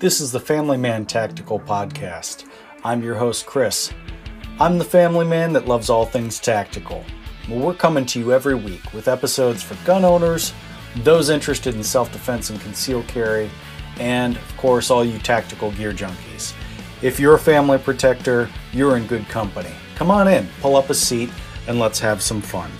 This is the Family Man Tactical Podcast. I'm your host, Chris. I'm the family man that loves all things tactical. Well, we're coming to you every week with episodes for gun owners, those interested in self defense and conceal carry, and, of course, all you tactical gear junkies. If you're a family protector, you're in good company. Come on in, pull up a seat, and let's have some fun.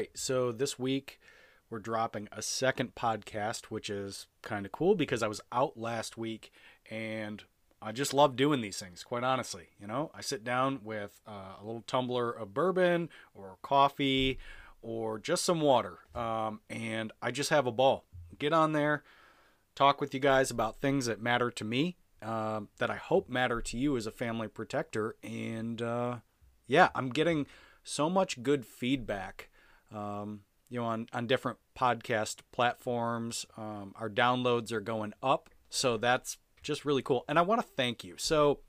Right, so this week we're dropping a second podcast, which is kind of cool because I was out last week and I just love doing these things, quite honestly. You know, I sit down with uh, a little tumbler of bourbon or coffee or just some water, um, and I just have a ball. Get on there, talk with you guys about things that matter to me, uh, that I hope matter to you as a family protector, and uh, yeah, I'm getting so much good feedback um, you know, on, on different podcast platforms. Um, our downloads are going up. So that's just really cool. And I want to thank you. So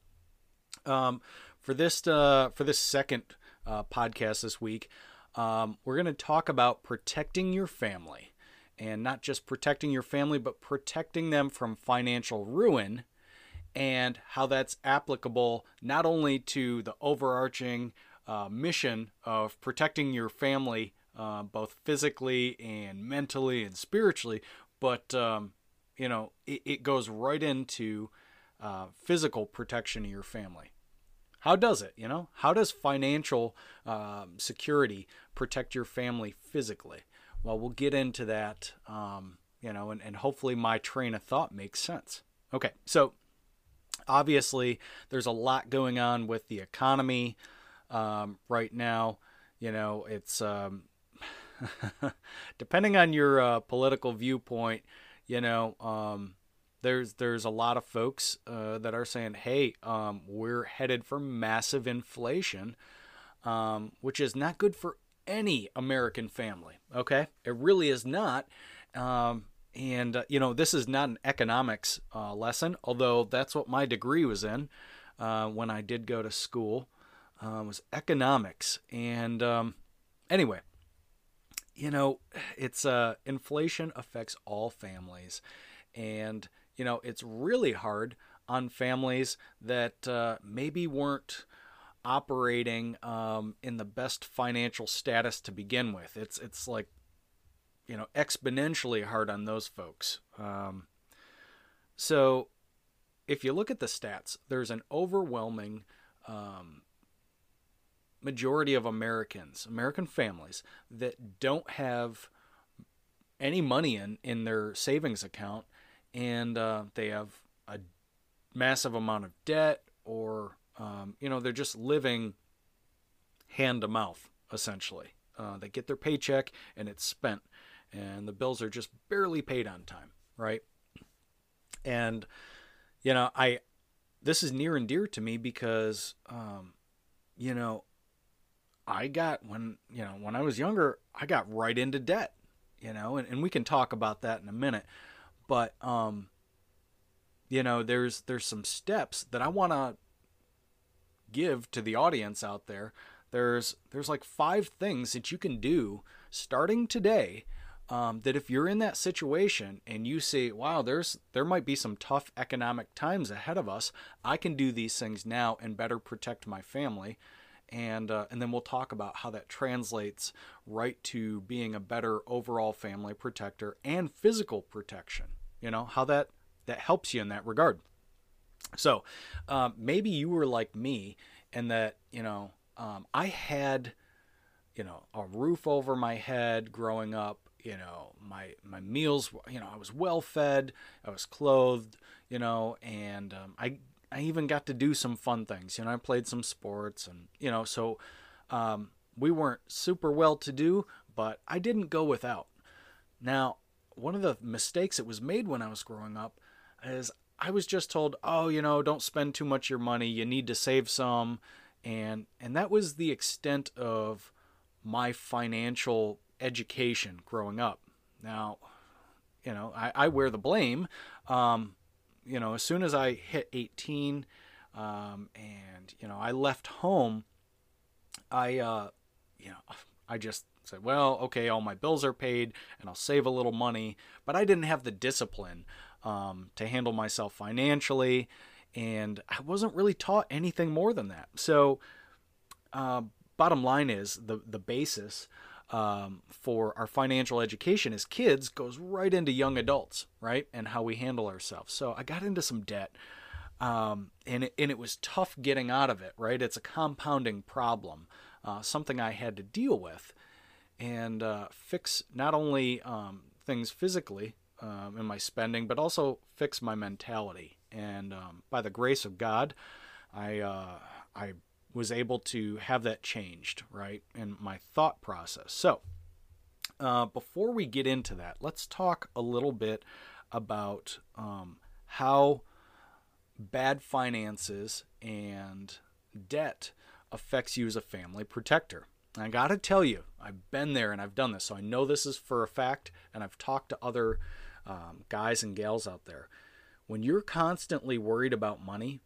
um, for this uh, for this second uh, podcast this week, um, we're going to talk about protecting your family, and not just protecting your family, but protecting them from financial ruin, and how that's applicable not only to the overarching uh, mission of protecting your family uh, both physically and mentally and spiritually. But um, you know, it, it, goes right into uh, physical protection of your family. How does it? You know, how does financial um, security protect your family physically? Well, we'll get into that. Um, you know, and, and hopefully my train of thought makes sense. Okay, so obviously there's a lot going on with the economy um, right now. You know, it's um, depending on your uh, political viewpoint, you know, um, there's there's a lot of folks uh, that are saying, "Hey, um, we're headed for massive inflation," um, which is not good for any American family. Okay, it really is not. Um, and uh, you know, this is not an economics uh, lesson, although that's what my degree was in uh, when I did go to school. Uh, was economics, and um, anyway, you know, it's uh, inflation affects all families, and you know it's really hard on families that uh, maybe weren't operating um, in the best financial status to begin with. It's it's like you know exponentially hard on those folks. Um, so if you look at the stats, there's an overwhelming um, majority of Americans, American families that don't have any money in in their savings account, and uh, they have a massive amount of debt, or um, you know they're just living hand to mouth essentially. Uh, they get their paycheck and it's spent, and the bills are just barely paid on time, right? And you know I this is near and dear to me because um, you know I got when you know when I was younger, I got right into debt, you know, and, and we can talk about that in a minute. But um, you know, there's there's some steps that I want to give to the audience out there. There's there's like five things that you can do starting today. Um, that if you're in that situation and you see, wow, there's there might be some tough economic times ahead of us, I can do these things now and better protect my family and uh, and then we'll talk about how that translates right to being a better overall family protector and physical protection. You know how that that helps you in that regard. So um, maybe you were like me, and that you know um, I had you know a roof over my head growing up. You know my my meals. You know I was well fed. I was clothed. You know, and um, I I even got to do some fun things. You know, I played some sports, and you know, so um, we weren't super well to do, but I didn't go without. Now, one of the mistakes that was made when I was growing up is I was just told, "Oh, you know, don't spend too much of your money. You need to save some," and and that was the extent of my financial education growing up. Now, you know, I, I wear the blame. Um, you know, as soon as I hit 18, um, and you know, I left home, I, uh, you know, I just said, well, okay, all my bills are paid and I'll save a little money, but I didn't have the discipline um, to handle myself financially, and I wasn't really taught anything more than that. So, uh, bottom line is the the basis um, for our financial education as kids goes right into young adults, right, and how we handle ourselves. So I got into some debt. Um, and it, and it was tough getting out of it, right? It's a compounding problem, uh, something I had to deal with, and uh, fix not only um, things physically um, in my spending, but also fix my mentality. And um, by the grace of God, I uh, I was able to have that changed, right, in my thought process. So, uh, before we get into that, let's talk a little bit about um, how bad finances and debt affects you as a family protector. I got to tell you, I've been there and I've done this, so I know this is for a fact, and I've talked to other um, guys and gals out there. When you're constantly worried about money,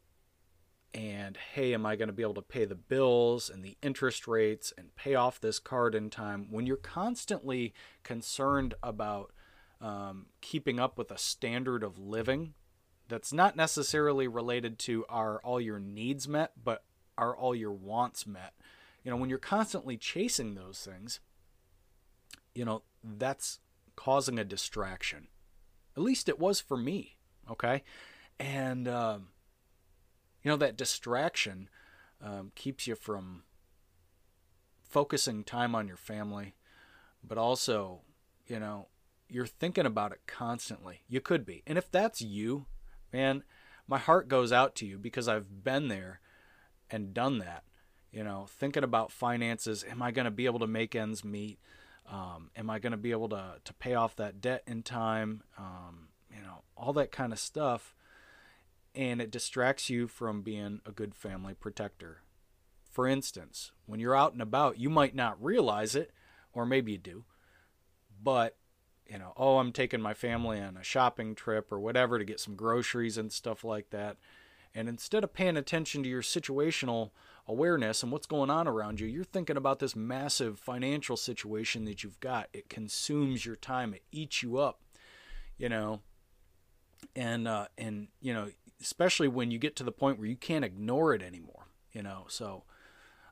and hey, am I going to be able to pay the bills and the interest rates and pay off this card in time? When you're constantly concerned about um, keeping up with a standard of living that's not necessarily related to are all your needs met, but are all your wants met? You know, when you're constantly chasing those things, you know, that's causing a distraction. At least it was for me. Okay. And, um, you know that distraction um, keeps you from focusing time on your family but also you know you're thinking about it constantly. You could be. And if that's you man my heart goes out to you because i've been there and done that. You know thinking about finances. Am i going to be able to make ends meet? Um, am i going to be able to, to pay off that debt in time? Um, you know all that kind of stuff and it distracts you from being a good family protector. For instance, when you're out and about, you might not realize it, or maybe you do, but you know, oh, I'm taking my family on a shopping trip or whatever to get some groceries and stuff like that. And instead of paying attention to your situational awareness and what's going on around you, you're thinking about this massive financial situation that you've got. It consumes your time, it eats you up, you know. And uh, and you know, especially when you get to the point where you can't ignore it anymore, you know. So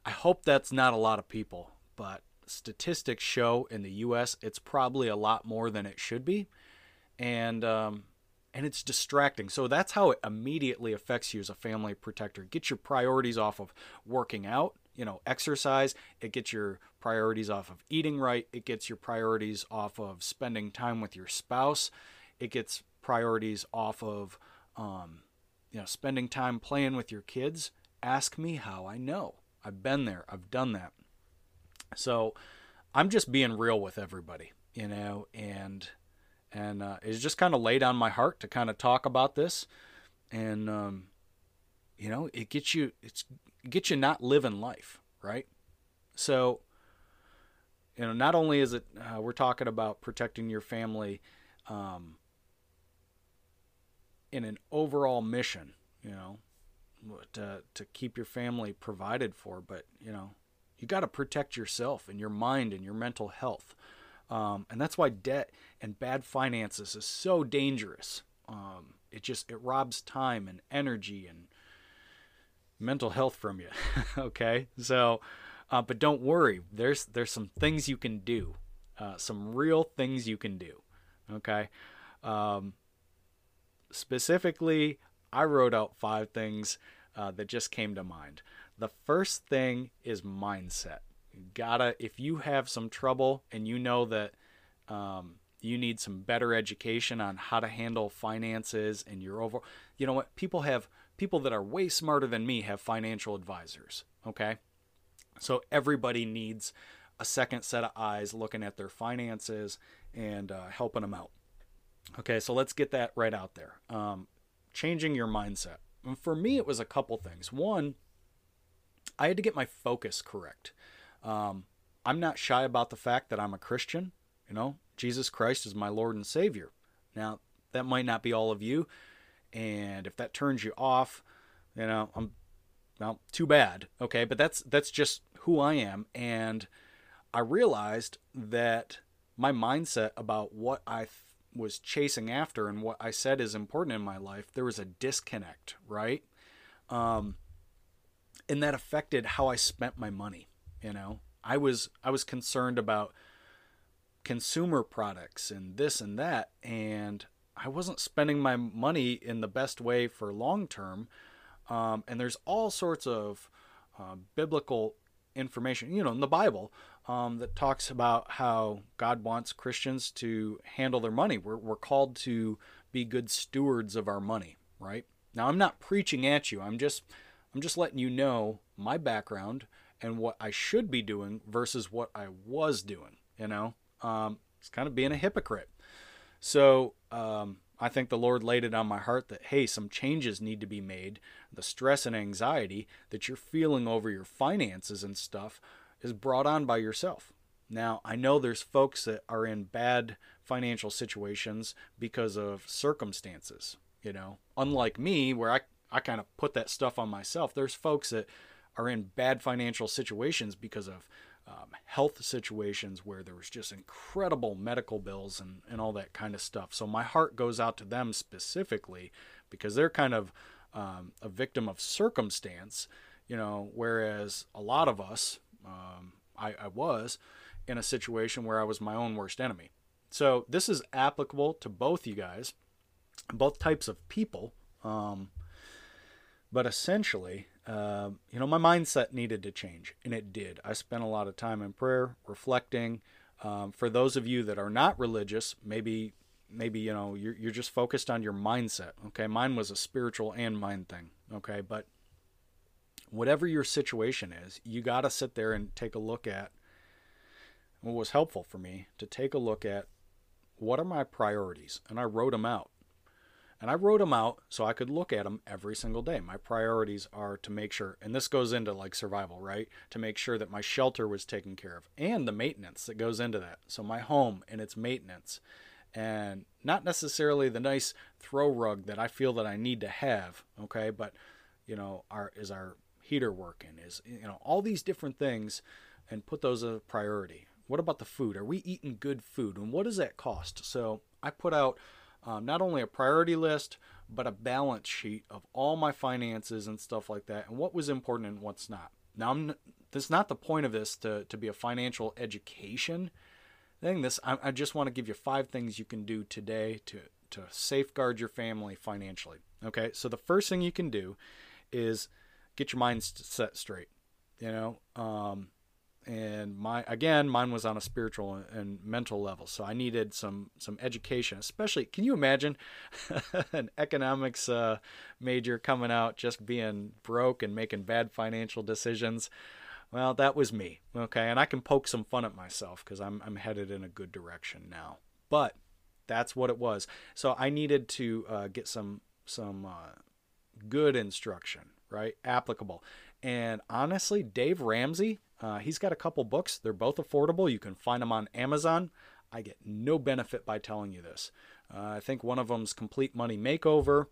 I hope that's not a lot of people, but statistics show in the US it's probably a lot more than it should be. And um, and it's distracting. So that's how it immediately affects you as a family protector. Get your priorities off of working out, you know, exercise. It gets your priorities off of eating right. It gets your priorities off of spending time with your spouse. It gets priorities off of um, you know, spending time playing with your kids, ask me how I know. I've been there, I've done that. So I'm just being real with everybody, you know, and and uh, it's just kind of laid on my heart to kind of talk about this, and um, you know, it gets you it's it gets you not living life, right? So you know, not only is it uh, we're talking about protecting your family, um, in an overall mission, you know, to to keep your family provided for. But you know, you got to protect yourself and your mind and your mental health, um, and that's why debt and bad finances is so dangerous. Um, it just it robs time and energy and mental health from you. okay, so. Uh, but don't worry, there's there's some things you can do, uh, some real things you can do. Okay, um, specifically, I wrote out five things uh, that just came to mind. The first thing is mindset. You gotta, if you have some trouble and you know that um, you need some better education on how to handle finances and your over, you know what? People have people that are way smarter than me have financial advisors. Okay, so everybody needs a second set of eyes looking at their finances and uh, helping them out. Okay, so let's get that right out there. Um, changing your mindset. And for me, it was a couple things. One, I had to get my focus correct. Um, I'm not shy about the fact that I'm a Christian. You know, Jesus Christ is my Lord and Savior. Now, that might not be all of you. And if that turns you off, you know, I'm well, too bad. Okay, but that's that's just who I am and I realized that my mindset about what I was chasing after and what I said is important in my life, there was a disconnect, right? Um, and that affected how I spent my money. You know, I was I was concerned about consumer products and this and that, and I wasn't spending my money in the best way for long term. Um, and there's all sorts of uh, biblical information, you know, in the Bible um, that talks about how God wants Christians to handle their money. We're, we're called to be good stewards of our money, right? Now, I'm not preaching at you. I'm just I'm just letting you know my background and what I should be doing versus what I was doing. You know, um, it's kind of being a hypocrite. So um, I think the Lord laid it on my heart that, hey, some changes need to be made. The stress and anxiety that you're feeling over your finances and stuff is brought on by yourself. Now, I know there's folks that are in bad financial situations because of circumstances, you know, unlike me, where I, I kind of put that stuff on myself. There's folks that are in bad financial situations because of um, health situations where there was just incredible medical bills and, and all that kind of stuff. So my heart goes out to them specifically because they're kind of um, a victim of circumstance, you know, whereas a lot of us, um, I, I was in a situation where I was my own worst enemy. So this is applicable to both you guys, both types of people. Um, but essentially, uh, you know, my mindset needed to change, and it did. I spent a lot of time in prayer, reflecting. Um, for those of you that are not religious, maybe, maybe you know, you're you're just focused on your mindset. Okay, mine was a spiritual and mind thing. Okay, but whatever your situation is, you got to sit there and take a look at. What was helpful for me to take a look at what are my priorities, and I wrote them out. And I wrote them out so I could look at them every single day. My priorities are to make sure, and this goes into like survival, right? To make sure that my shelter was taken care of and the maintenance that goes into that. So my home and its maintenance. And not necessarily the nice throw rug that I feel that I need to have, okay? But, you know, our is our heater working? Is, you know, all these different things and put those a priority. What about the food? Are we eating good food? And what does that cost? So I put out um, not only a priority list, but a balance sheet of all my finances and stuff like that, and what was important and what's not. Now, I'm, this is not the point of this to, to be a financial education thing. This I, I just want to give you five things you can do today to to safeguard your family financially. Okay, so the first thing you can do is get your mind set straight. You know, um, and my again mine was on a spiritual and mental level so i needed some some education especially can you imagine an economics uh, major coming out just being broke and making bad financial decisions? Well that was me okay? And i can poke some fun at myself because I'm, I'm headed in a good direction now. But that's what it was. So i needed to uh, get some some uh, good instruction right applicable and honestly dave ramsey uh, he's got a couple books. They're both affordable. You can find them on Amazon. I get no benefit by telling you this. Uh, I think one of them's Complete Money Makeover.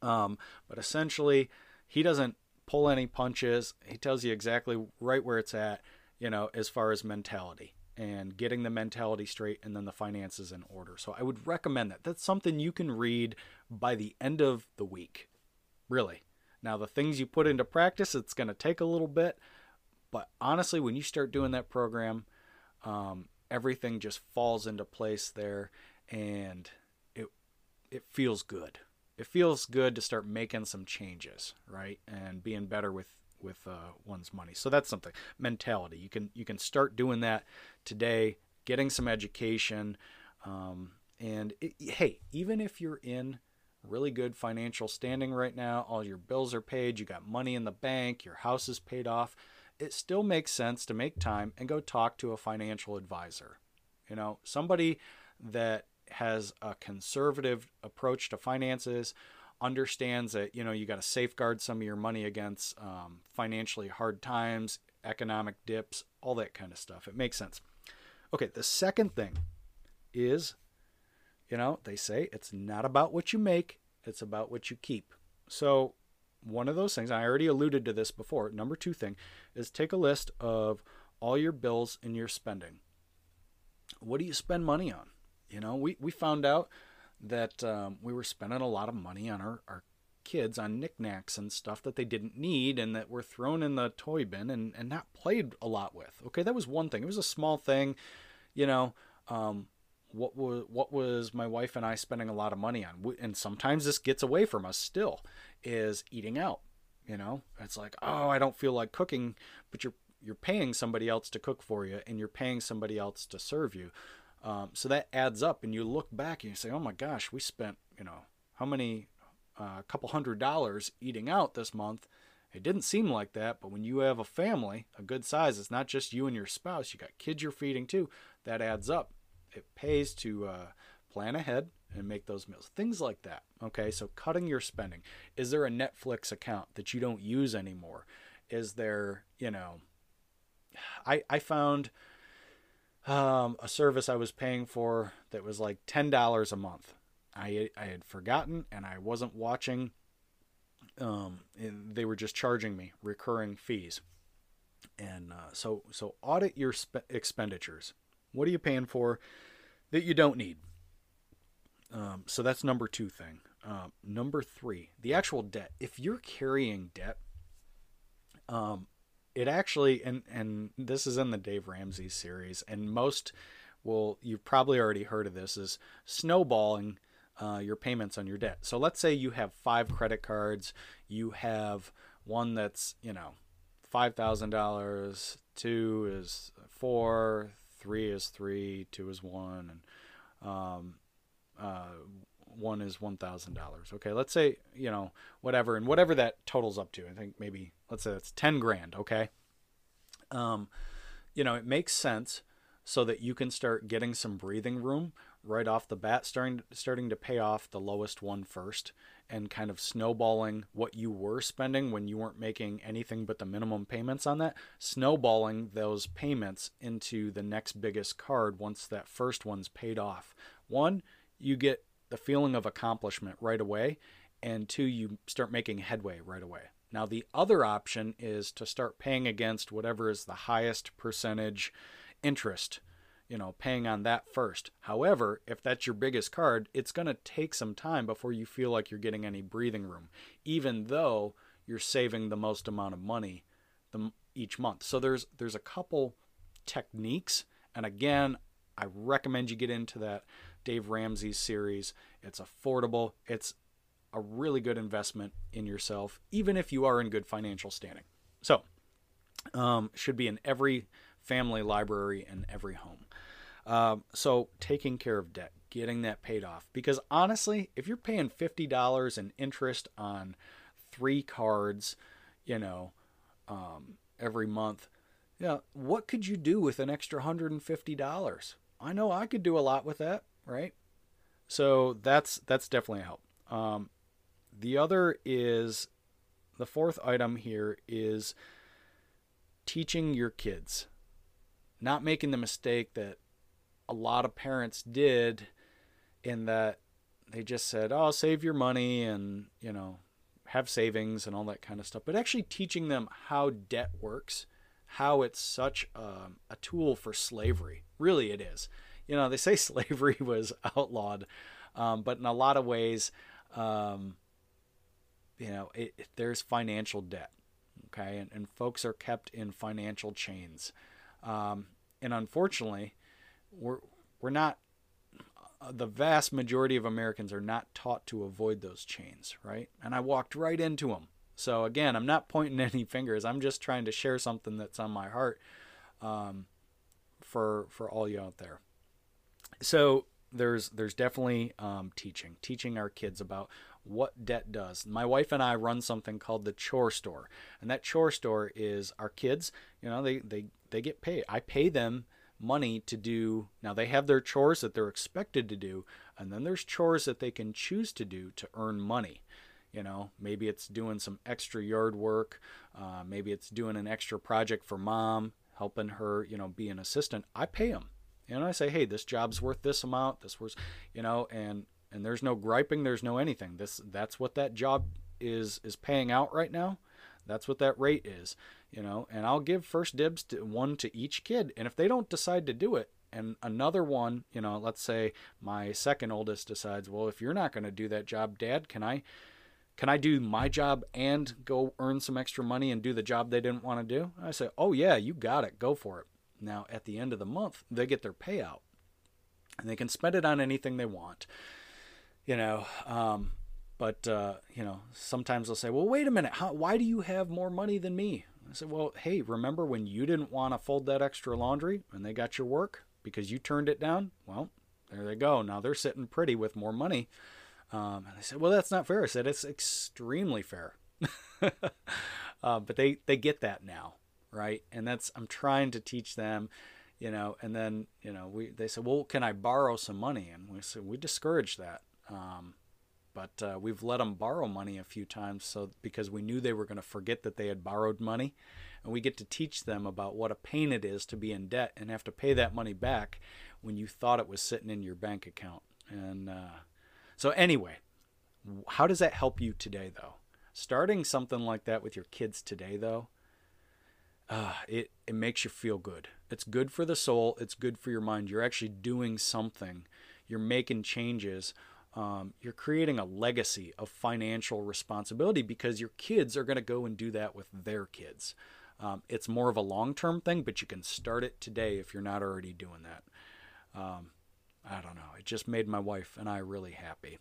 Um, but essentially, he doesn't pull any punches. He tells you exactly right where it's at, you know, as far as mentality and getting the mentality straight and then the finances in order. So I would recommend that. That's something you can read by the end of the week. Really. Now, the things you put into practice, it's going to take a little bit, but honestly, when you start doing that program, um, everything just falls into place there, and it it feels good. It feels good to start making some changes, right, and being better with with uh, one's money. So that's something mentality. You can you can start doing that today, getting some education, um, and it, hey, even if you're in really good financial standing right now, all your bills are paid, you got money in the bank, your house is paid off it still makes sense to make time and go talk to a financial advisor. You know, somebody that has a conservative approach to finances, understands that, you know, you got to safeguard some of your money against um, financially hard times, economic dips, all that kind of stuff. It makes sense. Okay, the second thing is, you know, they say it's not about what you make, it's about what you keep. So one of those things, I already alluded to this before. Number two thing is take a list of all your bills and your spending. What do you spend money on? You know, we, we found out that um, we were spending a lot of money on our, our kids on knickknacks and stuff that they didn't need and that were thrown in the toy bin and, and not played a lot with. Okay, that was one thing. It was a small thing, you know. Um, what was what was my wife and I spending a lot of money on? And sometimes this gets away from us still is eating out. You know, it's like, oh, I don't feel like cooking, but you're you're paying somebody else to cook for you, and you're paying somebody else to serve you. Um, so that adds up, and you look back and you say, oh my gosh, we spent you know how many a uh, couple hundred dollars eating out this month. It didn't seem like that, but when you have a family, a good size, it's not just you and your spouse. You got kids you're feeding too. That adds up. It pays to uh, plan ahead and make those meals. Things like that. Okay, so cutting your spending. Is there a Netflix account that you don't use anymore? Is there, you know, I I found um, a service I was paying for that was like ten dollars a month. I I had forgotten and I wasn't watching. Um, they were just charging me recurring fees, and uh, so so audit your spe- expenditures. What are you paying for that you don't need? Um, so that's number two thing. Uh, number three, the actual debt. If you're carrying debt, um, it actually and and this is in the Dave Ramsey series, and most will you've probably already heard of this is snowballing uh, your payments on your debt. So let's say you have five credit cards, you have one that's you know five thousand dollars, two is four, three is three, two is one, and um, uh, one is one thousand dollars. Okay, let's say you know whatever, and whatever that totals up to. I think maybe let's say it's ten grand. Okay, um, you know it makes sense so that you can start getting some breathing room right off the bat, starting starting to pay off the lowest one first, and kind of snowballing what you were spending when you weren't making anything but the minimum payments on that, snowballing those payments into the next biggest card once that first one's paid off. One, you get the feeling of accomplishment right away, and two, you start making headway right away. Now, the other option is to start paying against whatever is the highest percentage interest you know, paying on that first. However, if that's your biggest card, it's going to take some time before you feel like you're getting any breathing room, even though you're saving the most amount of money the, each month. So there's there's a couple techniques, and again, I recommend you get into that Dave Ramsey series. It's affordable. It's a really good investment in yourself, even if you are in good financial standing. So, um, should be in every family library in every home. Um, so taking care of debt, getting that paid off. Because honestly, if you're paying fifty dollars in interest on three cards, you know, um, every month, yeah, what could you do with an extra hundred and fifty dollars? I know I could do a lot with that, right? So that's that's definitely a help. Um, the other is the fourth item here is teaching your kids, not making the mistake that a lot of parents did in that they just said, "Oh, save your money and, you know, have savings and all that kind of stuff." But actually teaching them how debt works, how it's such a, a tool for slavery. Really it is. You know, they say slavery was outlawed, um, but in a lot of ways, um, you know, it, it, there's financial debt, okay, and, and folks are kept in financial chains, um, and unfortunately, we're we're not uh, the vast majority of Americans are not taught to avoid those chains, right? And I walked right into them. So again, I'm not pointing any fingers. I'm just trying to share something that's on my heart um, for for all you out there. So there's there's definitely um, teaching teaching our kids about what debt does. My wife and I run something called the chore store, and that chore store is our kids. You know, they they they get paid. I pay them money to do. Now they have their chores that they're expected to do, and then there's chores that they can choose to do to earn money. You know, maybe it's doing some extra yard work, uh, maybe it's doing an extra project for mom, helping her, you know, be an assistant. I pay them, and I say, hey, this job's worth this amount. This was, you know, and and there's no griping, there's no anything. This that's what that job is is paying out right now. That's what that rate is you know, and I'll give first dibs to one to each kid. And if they don't decide to do it, and another one, you know, let's say my second oldest decides, well, if you're not going to do that job, Dad, can I, can I do my job and go earn some extra money and do the job they didn't want to do? I say, oh yeah, you got it, go for it. Now at the end of the month, they get their payout, and they can spend it on anything they want, you know. Um, but uh, you know, sometimes they'll say, well, wait a minute, how, why do you have more money than me? I said, well, hey, remember when you didn't want to fold that extra laundry and they got your work because you turned it down? Well, there they go. Now they're sitting pretty with more money. Um, and I said, well, that's not fair. I said, it's extremely fair. uh, but they, they get that now, right? And that's, I'm trying to teach them, you know, and then, you know, we, they said, well, can I borrow some money? And we said, we discourage that. Um, but uh, we've let them borrow money a few times so because we knew they were going to forget that they had borrowed money. And we get to teach them about what a pain it is to be in debt and have to pay that money back when you thought it was sitting in your bank account. And uh, so anyway how does that help you today though? Starting something like that with your kids today though uh, it, it makes you feel good. It's good for the soul. It's good for your mind. You're actually doing something. You're making changes um, you're creating a legacy of financial responsibility because your kids are going to go and do that with their kids. Um, it's more of a long term thing, but you can start it today if you're not already doing that. Um, I don't know. It just made my wife and I really happy.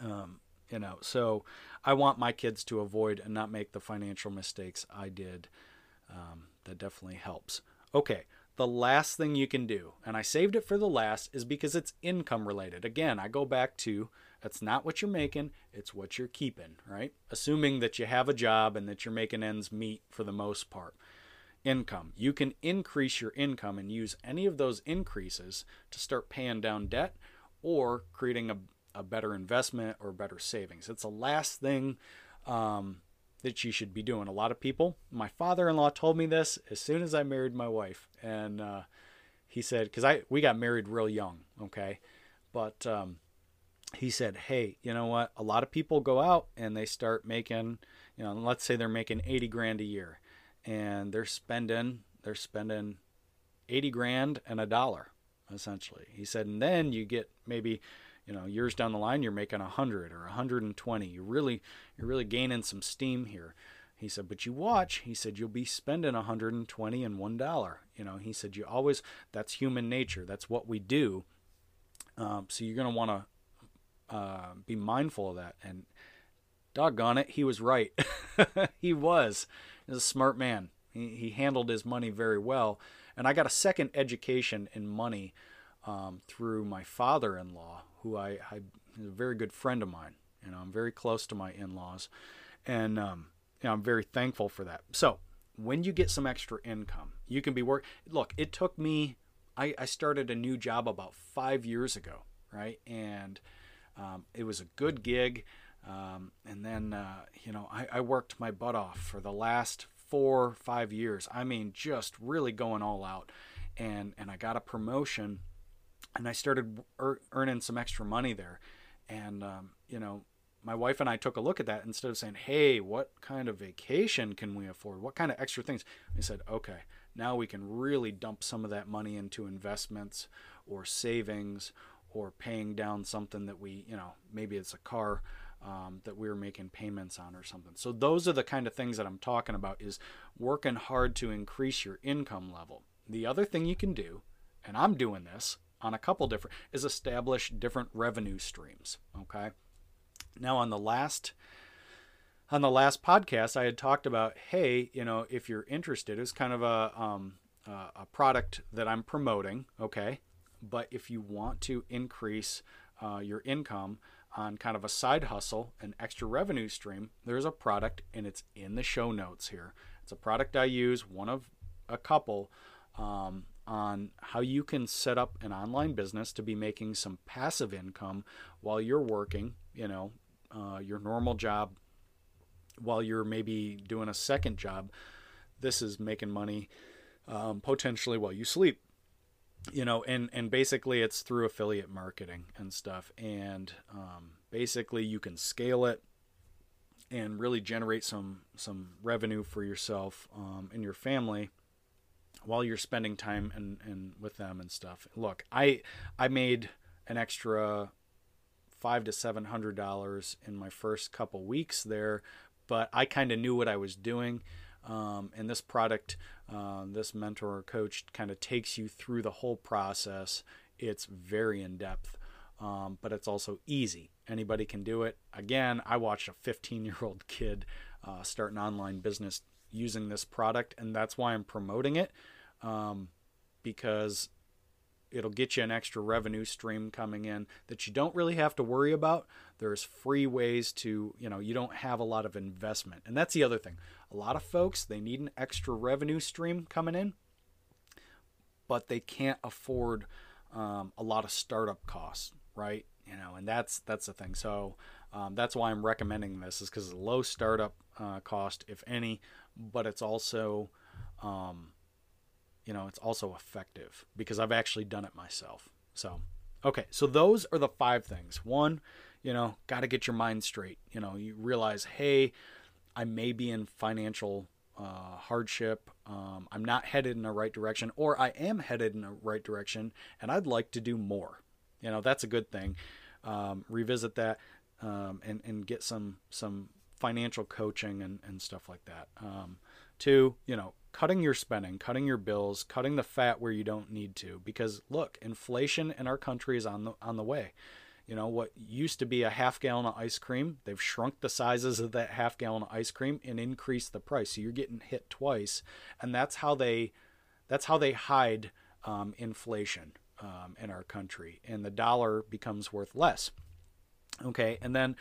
Um, you know, so I want my kids to avoid and not make the financial mistakes I did. Um, that definitely helps. Okay, the last thing you can do, and I saved it for the last, is because it's income related. Again, I go back to that's not what you're making, it's what you're keeping, right? Assuming that you have a job and that you're making ends meet for the most part. Income. You can increase your income and use any of those increases to start paying down debt or creating a, a better investment or better savings. It's the last thing um, that you should be doing. A lot of people, my father-in-law told me this as soon as I married my wife, and uh, he said, because I we got married real young, okay, but um, he said, hey, you know what? A lot of people go out and they start making, you know, let's say they're making eighty grand a year, and they're spending they're spending eighty grand and a dollar essentially. He said, and then you get maybe you know years down the line you're making 100 or 120 you really you're really gaining some steam here. He said but you watch. He said you'll be spending 120 and one dollar. You know he said you always that's human nature. That's what we do. Um, so you're going to want to uh, be mindful of that. And doggone it he was right. He was. He's a smart man. He, he handled his money very well. And i got a second education in money um, through my father-in-law who I, I is a very good friend of mine. You know, I'm very close to my in-laws, and um, I'm very thankful for that. So when you get some extra income, you can be work. Look, it took me. I, I started a new job about five years ago, right? And um, it was a good gig. Um, and then, uh, you know, I, I worked my butt off for the last four, five years. I mean, just really going all out. And, and I got a promotion and I started er- earning some extra money there. And um, you know, my wife and I took a look at that instead of saying, "Hey, what kind of vacation can we afford? What kind of extra things?" We said, "Okay, now we can really dump some of that money into investments or savings or paying down something that we, you know, maybe it's a car." Um, that we are making payments on or something. So those are the kind of things that I'm talking about is working hard to increase your income level. The other thing you can do, and I'm doing this, on a couple different is establish different revenue streams okay? Now on the last on the last podcast i had talked about hey you know if you're interested it's kind of a um, uh, a product that i'm promoting okay? But if you want to increase uh, your income on kind of a side hustle an extra revenue stream there's a product and it's in the show notes here. It's a product i use one of a couple um, on how you can set up an online business to be making some passive income while you're working, you know, uh, your normal job, while you're maybe doing a second job. This is making money um, potentially while you sleep. You know, and, and basically it's through affiliate marketing and stuff. And um, basically you can scale it and really generate some some revenue for yourself um, and your family while you're spending time and, and with them and stuff. Look, I I made an extra five to seven hundred dollars in my first couple weeks there, but I kind of knew what I was doing. Um, and this product, uh, this mentor or coach, kind of takes you through the whole process. It's very in depth, um, but it's also easy. Anybody can do it. Again, I watched a 15 year old kid uh, start an online business using this product, and that's why I'm promoting it um, because it'll get you an extra revenue stream coming in that you don't really have to worry about. There's free ways to, you know, you don't have a lot of investment. And that's the other thing. A lot of folks, they need an extra revenue stream coming in, but they can't afford um, a lot of startup costs, right? You know, and that's that's the thing. So um, that's why I'm recommending this is because low startup uh, cost, if any, but it's also um, you know, it's also effective because I've actually done it myself. So, okay, so those are the five things. One, you know, got to get your mind straight. You know, you realize, hey, I may be in financial uh, hardship. Um, I'm not headed in the right direction, or I am headed in the right direction, and I'd like to do more. You know, that's a good thing. Um, revisit that um, and and get some some financial coaching and, and stuff like that. Um, two, you know, cutting your spending, cutting your bills, cutting the fat where you don't need to. Because look, inflation in our country is on the on the way. You know what used to be a half gallon of ice cream, they've shrunk the sizes of that half gallon of ice cream and increased the price. So you're getting hit twice, and that's how they that's how they hide um, inflation um, in our country, and the dollar becomes worth less. Okay, and then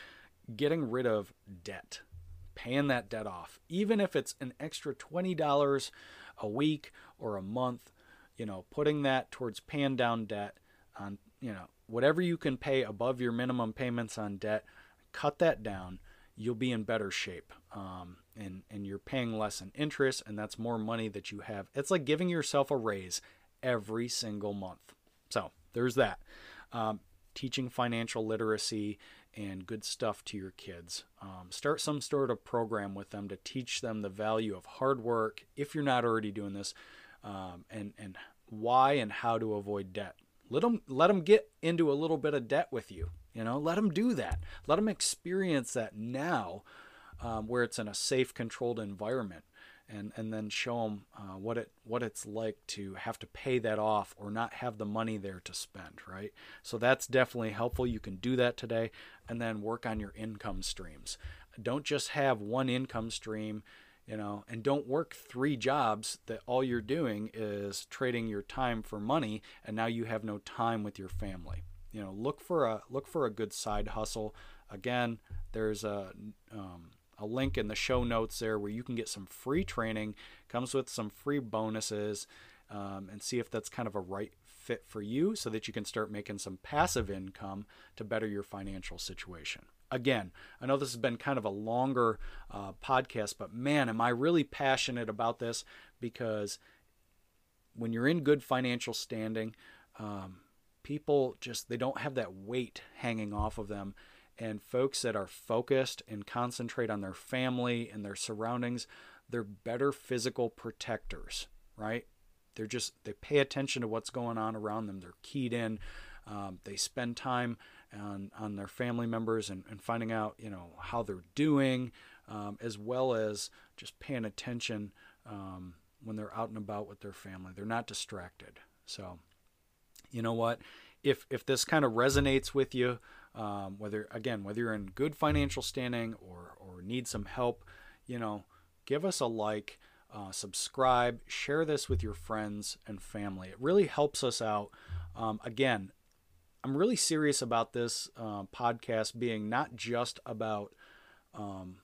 getting rid of debt paying that debt off, even if it's an extra $20 a week or a month, you know, putting that towards paying down debt on, you know, whatever you can pay above your minimum payments on debt, cut that down. You'll be in better shape. Um, and, and you're paying less in interest, and that's more money that you have. It's like giving yourself a raise every single month. So there's that. Um, teaching financial literacy and good stuff to your kids. Um, start some sort of program with them to teach them the value of hard work if you're not already doing this, um, and and why and how to avoid debt. Let them let them get into a little bit of debt with you. You know, let them do that. Let them experience that now, um, where it's in a safe, controlled environment and and then show them uh, what it what it's like to have to pay that off or not have the money there to spend right? So that's definitely helpful. You can do that today and then work on your income streams. Don't just have one income stream you know and don't work three jobs that all you're doing is trading your time for money and now you have no time with your family. You know look for a look for a good side hustle. Again there's a um, link in the show notes there where you can get some free training, comes with some free bonuses, um, and see if that's kind of a right fit for you so that you can start making some passive income to better your financial situation. Again, I know this has been kind of a longer uh, podcast, but man, am I really passionate about this because when you're in good financial standing, um, people just they don't have that weight hanging off of them and folks that are focused and concentrate on their family and their surroundings, they're better physical protectors, right? They're just, they pay attention to what's going on around them. They're keyed in. Um, they spend time on, on their family members and, and finding out, you know, how they're doing, um, as well as just paying attention um, when they're out and about with their family. They're not distracted. So, you know what? If, if this kind of resonates with you, um, whether again whether you're in good financial standing or or need some help you know give us a like uh, subscribe share this with your friends and family. It really helps us out. Um, again i'm really serious about this uh, podcast being not just about um,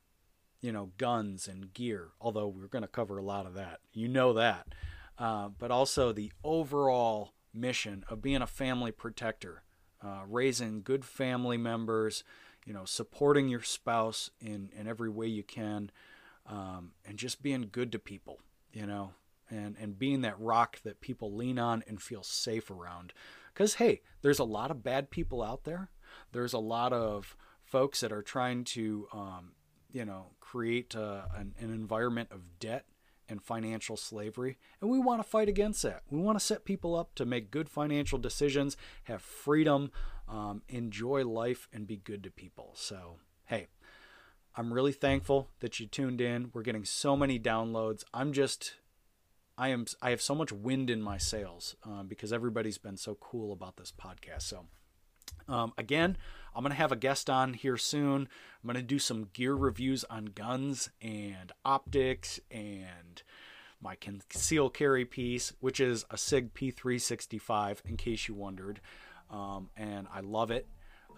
you know guns and gear although we're going to cover a lot of that. You know that. Uh, but also the overall mission of being a family protector uh, raising good family members, you know, supporting your spouse in, in every way you can, um, and just being good to people, you know, and, and being that rock that people lean on and feel safe around. Because, hey, there's a lot of bad people out there. There's a lot of folks that are trying to, um, you know, create uh, an, an environment of debt and financial slavery. And we want to fight against that. We want to set people up to make good financial decisions, have freedom, um, enjoy life, and be good to people. So, hey, I'm really thankful that you tuned in. We're getting so many downloads. I'm just. I am. I have so much wind in my sails um, because everybody's been so cool about this podcast. So, um, again, I'm going to have a guest on here soon. I'm going to do some gear reviews on guns and optics and my conceal carry piece, which is a SIG P365, in case you wondered. Um, and I love it.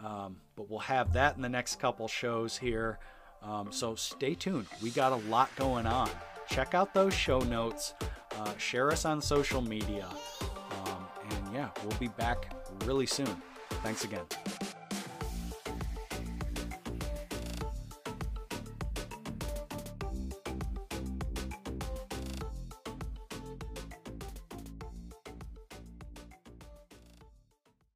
Um, but we'll have that in the next couple shows here. Um, so stay tuned. We got a lot going on. Check out those show notes. Uh, share us on social media. Um, and yeah, we'll be back really soon. Thanks again.